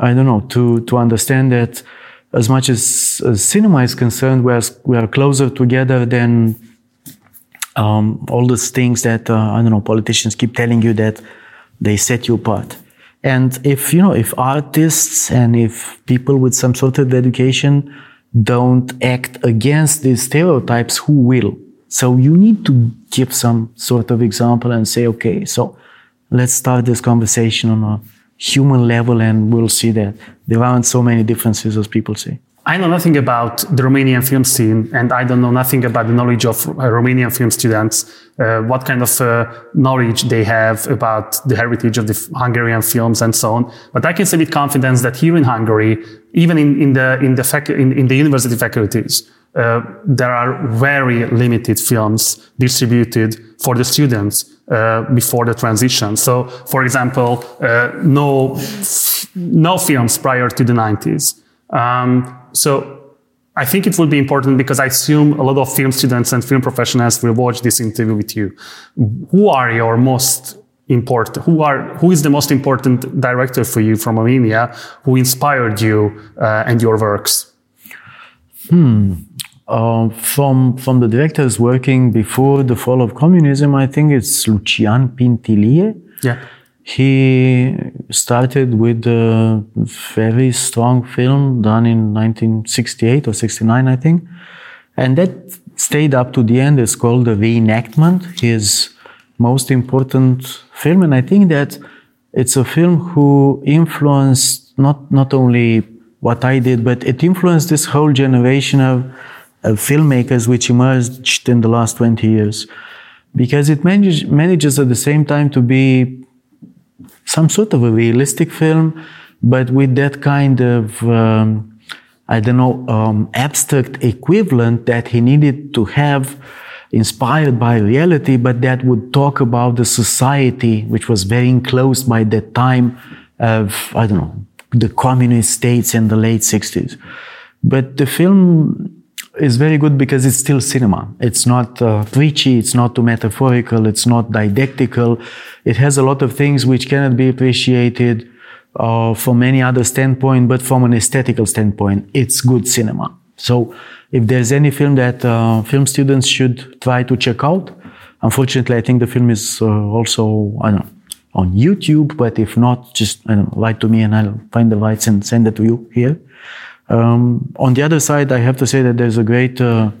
I don't know, to, to understand that as much as, as cinema is concerned, we are, we are closer together than um, all those things that, uh, I don't know, politicians keep telling you that they set you apart. And if, you know, if artists and if people with some sort of education don't act against these stereotypes, who will? So you need to give some sort of example and say, okay, so let's start this conversation on a human level and we'll see that there aren't so many differences as people say. I know nothing about the Romanian film scene, and I don't know nothing about the knowledge of uh, Romanian film students, uh, what kind of uh, knowledge they have about the heritage of the Hungarian films and so on. But I can say with confidence that here in Hungary, even in, in the in the fac- in, in the university faculties, uh, there are very limited films distributed for the students uh, before the transition. So, for example, uh, no no films prior to the 90s. Um, so. I think it will be important because I assume a lot of film students and film professionals will watch this interview with you. Who are your most important? Who are who is the most important director for you from Romania? Who inspired you uh, and your works? Hmm. Uh, from from the directors working before the fall of communism, I think it's Lucian Pintilie. Yeah. He started with a very strong film done in 1968 or 69, I think. And that stayed up to the end. It's called The Reenactment, his most important film. And I think that it's a film who influenced not, not only what I did, but it influenced this whole generation of of filmmakers which emerged in the last 20 years. Because it manage, manages at the same time to be some sort of a realistic film but with that kind of um, i don't know um, abstract equivalent that he needed to have inspired by reality but that would talk about the society which was very enclosed by that time of i don't know the communist states in the late 60s but the film is very good because it's still cinema. It's not uh, preachy, it's not too metaphorical, it's not didactical. It has a lot of things which cannot be appreciated uh, from any other standpoint, but from an aesthetical standpoint, it's good cinema. So if there's any film that uh, film students should try to check out, unfortunately, I think the film is uh, also, I don't know, on YouTube, but if not, just know, write to me and I'll find the rights and send it to you here. Um, on the other side, I have to say that there's a great uh,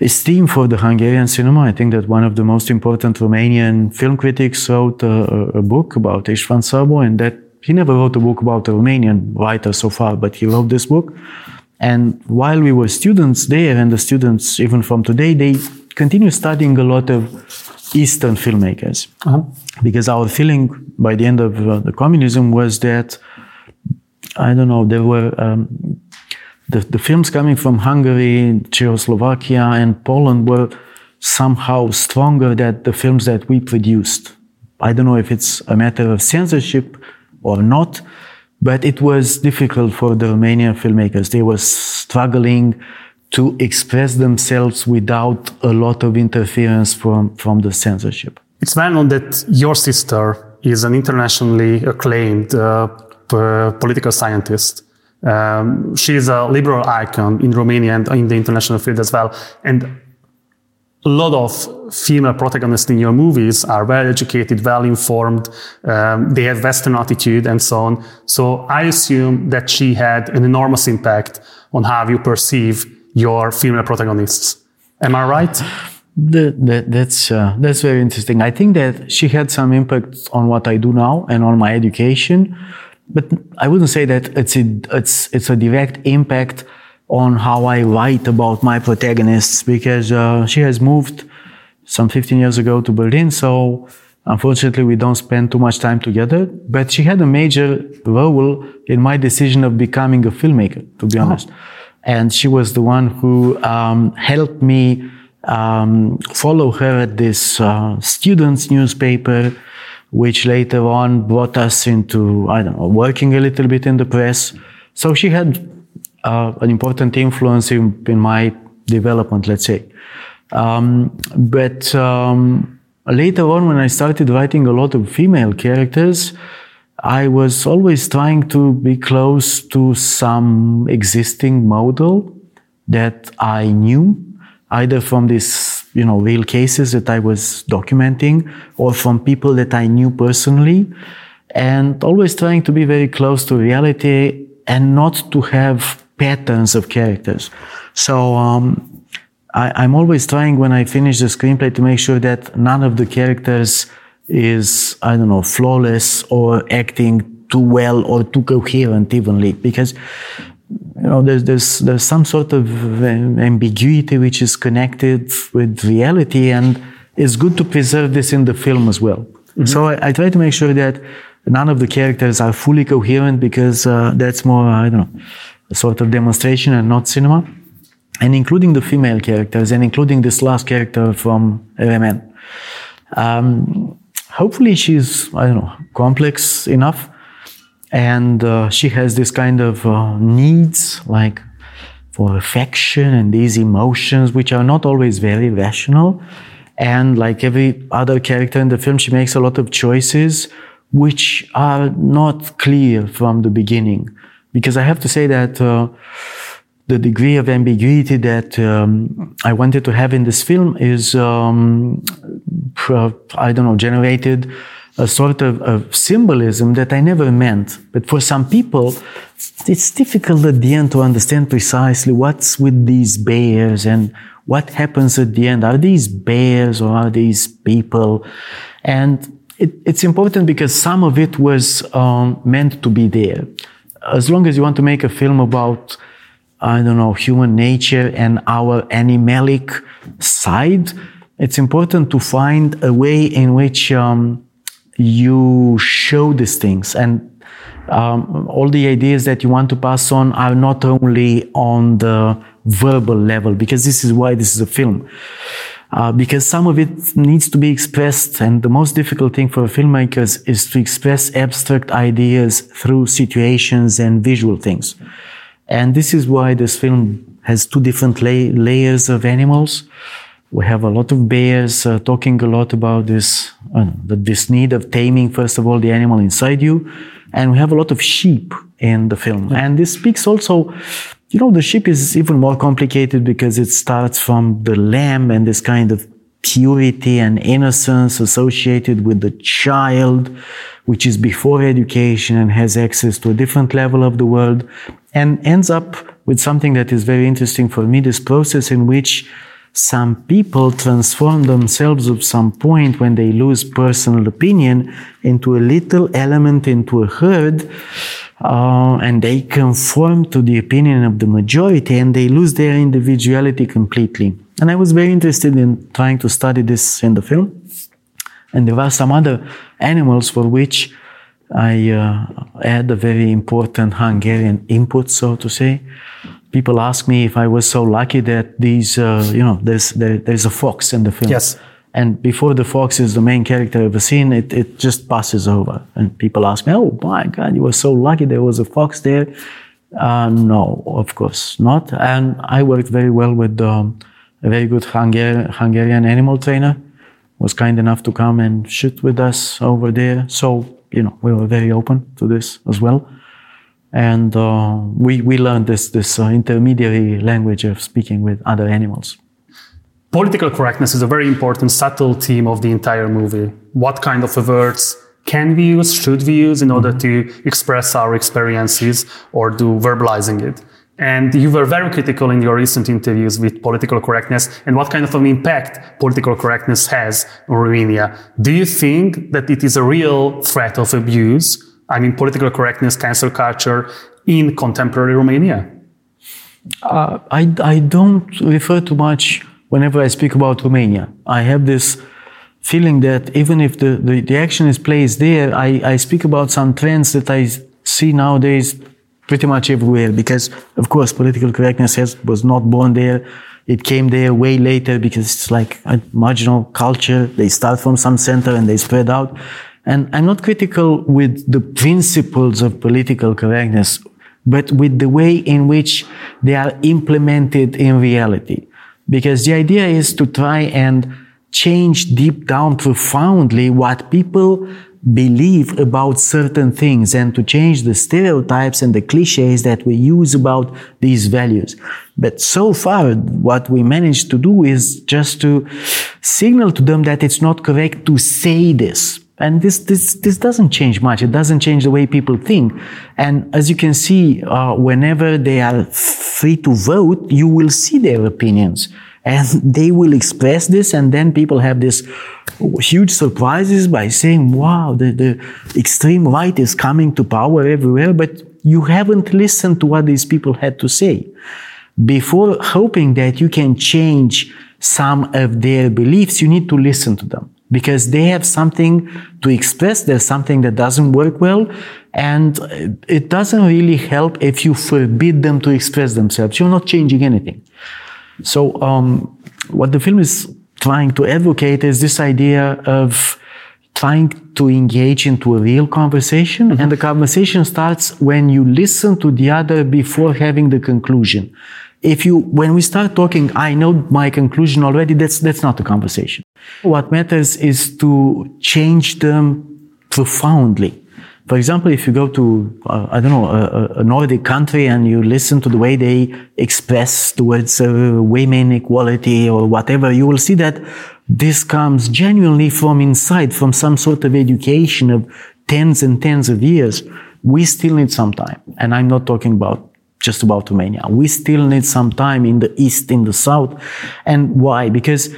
esteem for the Hungarian cinema. I think that one of the most important Romanian film critics wrote a, a book about István Szabó, and that he never wrote a book about a Romanian writer so far, but he wrote this book. And while we were students there, and the students even from today, they continue studying a lot of Eastern filmmakers. Uh-huh. Because our feeling by the end of uh, the communism was that I don't know, there were um, the, the films coming from Hungary, Czechoslovakia, and Poland were somehow stronger than the films that we produced. I don't know if it's a matter of censorship or not, but it was difficult for the Romanian filmmakers. They were struggling to express themselves without a lot of interference from, from the censorship. It's well known that your sister is an internationally acclaimed uh, political scientist. Um, she is a liberal icon in Romania and in the international field as well. And a lot of female protagonists in your movies are well educated, well informed, um, they have Western attitude and so on. So I assume that she had an enormous impact on how you perceive your female protagonists. Am I right? The, the, that's uh, that's very interesting. I think that she had some impact on what I do now and on my education, but I wouldn't say that it's a, it's it's a direct impact on how I write about my protagonists because uh, she has moved some 15 years ago to Berlin. So unfortunately, we don't spend too much time together. But she had a major role in my decision of becoming a filmmaker, to be oh. honest. And she was the one who um, helped me um, follow her at this uh, students' newspaper, which later on brought us into, I don't know, working a little bit in the press. So she had uh, an important influence in, in, my development, let's say. Um, but um, later on, when I started writing a lot of female characters, I was always trying to be close to some existing model that I knew, either from these, you know, real cases that I was documenting or from people that I knew personally, and always trying to be very close to reality and not to have patterns of characters. So um, I, am always trying when I finish the screenplay to make sure that none of the characters is I don't know flawless or acting too well or too coherent evenly because you know there's there's there's some sort of ambiguity which is connected with reality and it's good to preserve this in the film as well. Mm-hmm. So I, I, try to make sure that none of the characters are fully coherent because uh, that's more I don't know a sort of demonstration and not cinema, and including the female characters and including this last character from RMN. Um, hopefully, she's I don't know complex enough, and uh, she has this kind of uh, needs like for affection and these emotions, which are not always very rational. And like every other character in the film, she makes a lot of choices which are not clear from the beginning because I have to say that uh, the degree of ambiguity that um, I wanted to have in this film is, um, I don't know, generated a sort of, of, symbolism that I never meant. But for some people, it's difficult at the end to understand precisely what's with these bears and what happens at the end. Are these bears or are these people? And it, it's important because some of it was um, meant to be there as long as you want to make a film about, I don't know, human nature and our animalic side, it's important to find a way in which um, you show these things. And um, all the ideas that you want to pass on are not only on the verbal level, because this is why this is a film uh, because some of it needs to be expressed. And the most difficult thing for filmmakers is to express abstract ideas through situations and visual things. And this is why this film has two different la- layers of animals. We have a lot of bears uh, talking a lot about this, uh, this need of taming, first of all, the animal inside you. And we have a lot of sheep in the film. And this speaks also you know, the sheep is even more complicated because it starts from the lamb and this kind of purity and innocence associated with the child, which is before education and has access to a different level of the world, and ends up with something that is very interesting for me this process in which some people transform themselves at some point when they lose personal opinion into a little element, into a herd uh, and they conform to the opinion of the majority and they lose their individuality completely. And I was very interested in trying to study this in the film. And there are some other animals for which I uh, had a very important Hungarian input, so to say. People ask me if I was so lucky that these, uh, you know, there's there, there's a fox in the film. Yes. And before the fox is the main character of the scene, it, it just passes over. And people ask me, oh my God, you were so lucky there was a fox there. Uh, no, of course not. And I worked very well with um, a very good Hungar- Hungarian animal trainer. Was kind enough to come and shoot with us over there. So you know we were very open to this as well, and uh, we we learned this this uh, intermediary language of speaking with other animals. Political correctness is a very important, subtle theme of the entire movie. What kind of words can we use, should we use in order to express our experiences or do verbalizing it? And you were very critical in your recent interviews with political correctness and what kind of an impact political correctness has on Romania. Do you think that it is a real threat of abuse? I mean, political correctness, cancel culture in contemporary Romania? Uh, I, I don't refer too much whenever I speak about Romania. I have this feeling that even if the, the, the action is placed there, I, I speak about some trends that I see nowadays pretty much everywhere because, of course, political correctness has, was not born there. It came there way later because it's like a marginal culture. They start from some center and they spread out. And I'm not critical with the principles of political correctness, but with the way in which they are implemented in reality. Because the idea is to try and change deep down profoundly what people believe about certain things and to change the stereotypes and the cliches that we use about these values. But so far, what we managed to do is just to signal to them that it's not correct to say this. And this, this, this doesn't change much. It doesn't change the way people think. And as you can see, uh, whenever they are free to vote, you will see their opinions and they will express this and then people have this huge surprises by saying wow the, the extreme right is coming to power everywhere but you haven't listened to what these people had to say before hoping that you can change some of their beliefs you need to listen to them because they have something to express there's something that doesn't work well and it doesn't really help if you forbid them to express themselves you're not changing anything so, um, what the film is trying to advocate is this idea of trying to engage into a real conversation. Mm-hmm. And the conversation starts when you listen to the other before having the conclusion. If you, when we start talking, I know my conclusion already, that's, that's not a conversation. What matters is to change them profoundly. For example, if you go to, uh, I don't know, a, a, Nordic country and you listen to the way they express towards uh, women equality or whatever, you will see that this comes genuinely from inside, from some sort of education of tens and tens of years. We still need some time. And I'm not talking about just about Romania. We still need some time in the East, in the South. And why? Because,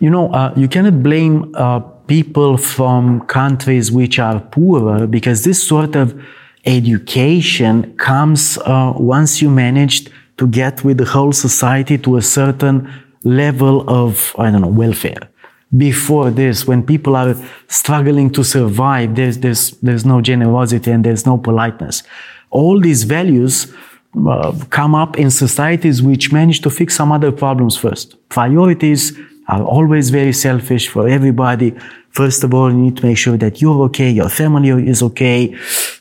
you know, uh, you cannot blame uh, people from countries which are poorer because this sort of education comes uh, once you managed to get with the whole society to a certain level of, I don't know, welfare. Before this, when people are struggling to survive, there's, there's, there's no generosity and there's no politeness. All these values uh, come up in societies which manage to fix some other problems first. Priorities are always very selfish for everybody. First of all, you need to make sure that you're okay, your family is okay,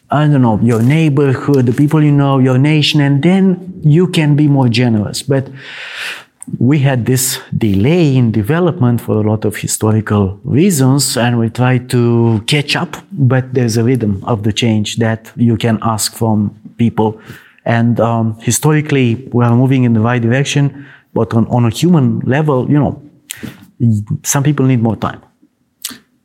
I don't know, your neighborhood, the people you know, your nation, and then you can be more generous. But we had this delay in development for a lot of historical reasons, and we try to catch up, but there's a rhythm of the change that you can ask from people. And um, historically, we are moving in the right direction, but on, on a human level, you know, some people need more time.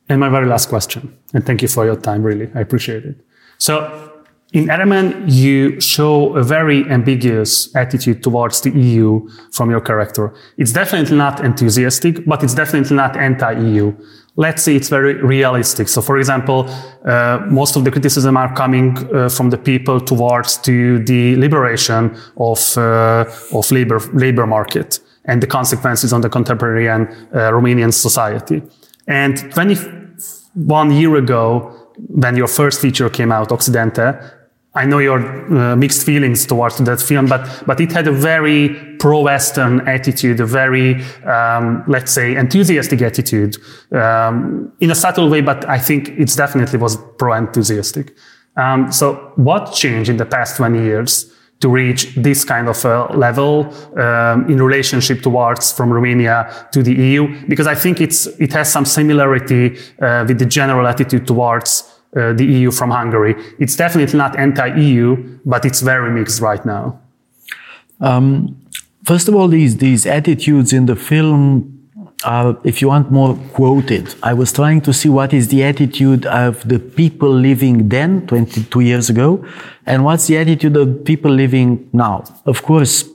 And my very last question, and thank you for your time, really, I appreciate it. So, in R.M.N, you show a very ambiguous attitude towards the EU from your character. It's definitely not enthusiastic, but it's definitely not anti-EU. Let's say it's very realistic. So, for example, uh, most of the criticism are coming uh, from the people towards to the liberation of uh, of labor labor market and the consequences on the contemporary and uh, Romanian society. And 21 year ago, when your first feature came out, Occidente, I know your uh, mixed feelings towards that film, but but it had a very pro-Western attitude, a very um, let's say enthusiastic attitude um, in a subtle way. But I think it definitely was pro-enthusiastic. Um, so what changed in the past twenty years to reach this kind of a level um, in relationship towards from Romania to the EU? Because I think it's it has some similarity uh, with the general attitude towards uh, the EU from Hungary. It's definitely not anti-EU, but it's very mixed right now. Um, first of all, these these attitudes in the film are, if you want, more quoted. I was trying to see what is the attitude of the people living then, 22 years ago, and what's the attitude of people living now. Of course,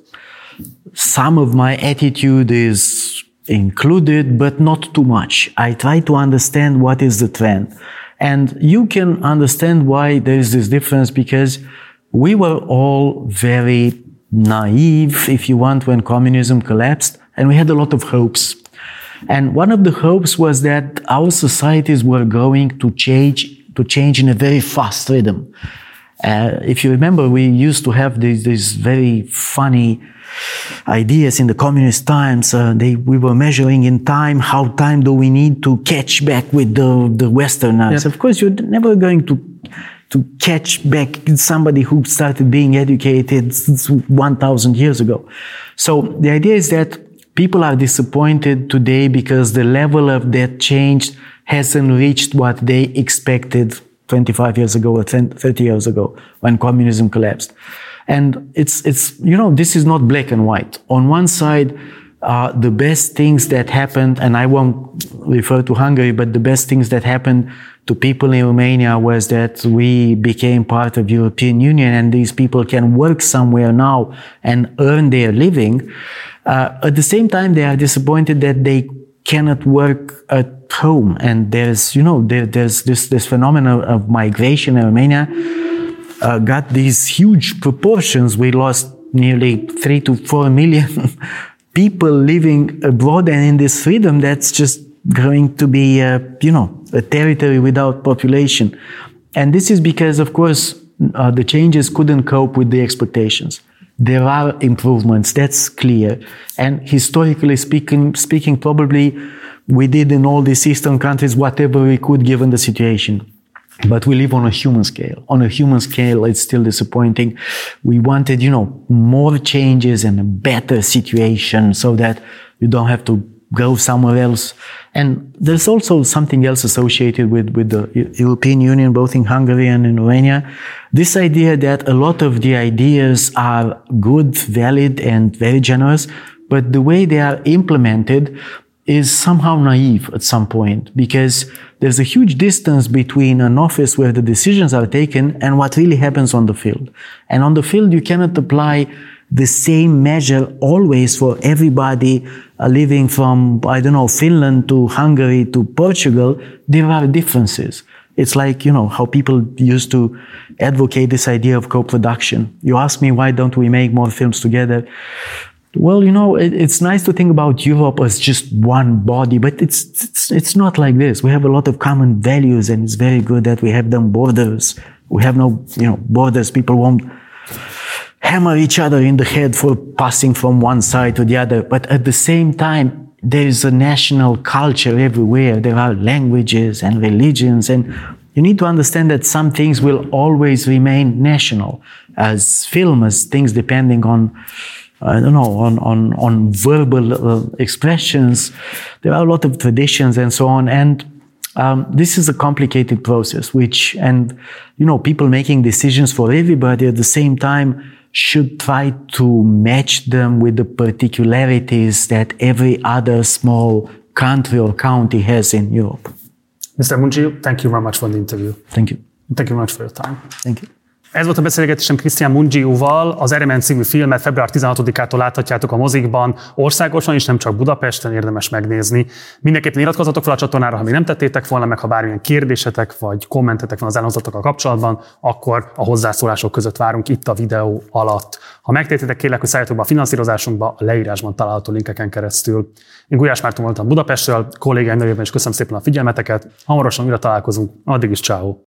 some of my attitude is included, but not too much. I try to understand what is the trend. And you can understand why there is this difference because we were all very naive, if you want, when communism collapsed, and we had a lot of hopes. And one of the hopes was that our societies were going to change, to change in a very fast rhythm. Uh, if you remember, we used to have these, these very funny ideas in the communist times. Uh, they, we were measuring in time how time do we need to catch back with the, the Westerners. Of course, you're never going to to catch back somebody who started being educated 1,000 years ago. So the idea is that people are disappointed today because the level of that change hasn't reached what they expected 25 years ago or 30 years ago when communism collapsed. And it's, it's, you know, this is not black and white. On one side, uh, the best things that happened, and I won't refer to Hungary, but the best things that happened to people in Romania was that we became part of European Union and these people can work somewhere now and earn their living. Uh, at the same time, they are disappointed that they cannot work at home. And there's, you know, there, there's this, this phenomenon of migration in Romania uh, got these huge proportions. We lost nearly three to four million people living abroad, and in this freedom, that's just going to be, uh, you know, a territory without population. And this is because, of course, uh, the changes couldn't cope with the expectations. There are improvements, that's clear. And historically speaking, speaking, probably we did in all these eastern countries whatever we could given the situation. But we live on a human scale. On a human scale, it's still disappointing. We wanted, you know, more changes and a better situation so that you don't have to go somewhere else. And there's also something else associated with, with the European Union, both in Hungary and in Romania. This idea that a lot of the ideas are good, valid, and very generous, but the way they are implemented is somehow naive at some point because there's a huge distance between an office where the decisions are taken and what really happens on the field. And on the field, you cannot apply the same measure always for everybody uh, living from, I don't know, Finland to Hungary to Portugal. There are differences. It's like, you know, how people used to advocate this idea of co-production. You ask me, why don't we make more films together? Well, you know, it, it's nice to think about Europe as just one body, but it's, it's, it's not like this. We have a lot of common values and it's very good that we have them borders. We have no, you know, borders. People won't hammer each other in the head for passing from one side to the other. But at the same time, there is a national culture everywhere. There are languages and religions and you need to understand that some things will always remain national as film, as things depending on I don't know, on, on, on verbal uh, expressions. There are a lot of traditions and so on. And um, this is a complicated process, which, and, you know, people making decisions for everybody at the same time should try to match them with the particularities that every other small country or county has in Europe. Mr. Mungiu, thank you very much for the interview. Thank you. Thank you very much for your time. Thank you. Ez volt a beszélgetésem Krisztián Mungióval. Az Eremen című filmet február 16-ától láthatjátok a mozikban országosan, és nem csak Budapesten érdemes megnézni. Mindenképpen iratkozzatok fel a csatornára, ha még nem tettétek volna, meg ha bármilyen kérdésetek vagy kommentetek van az elhangzatokkal kapcsolatban, akkor a hozzászólások között várunk itt a videó alatt. Ha megtétitek, kérlek, hogy szálljatok be a finanszírozásunkba a leírásban található linkeken keresztül. Én Gulyás Márton voltam Budapestről, kollégáim nevében is köszönöm szépen a figyelmeteket. Hamarosan újra találkozunk, addig is ciao.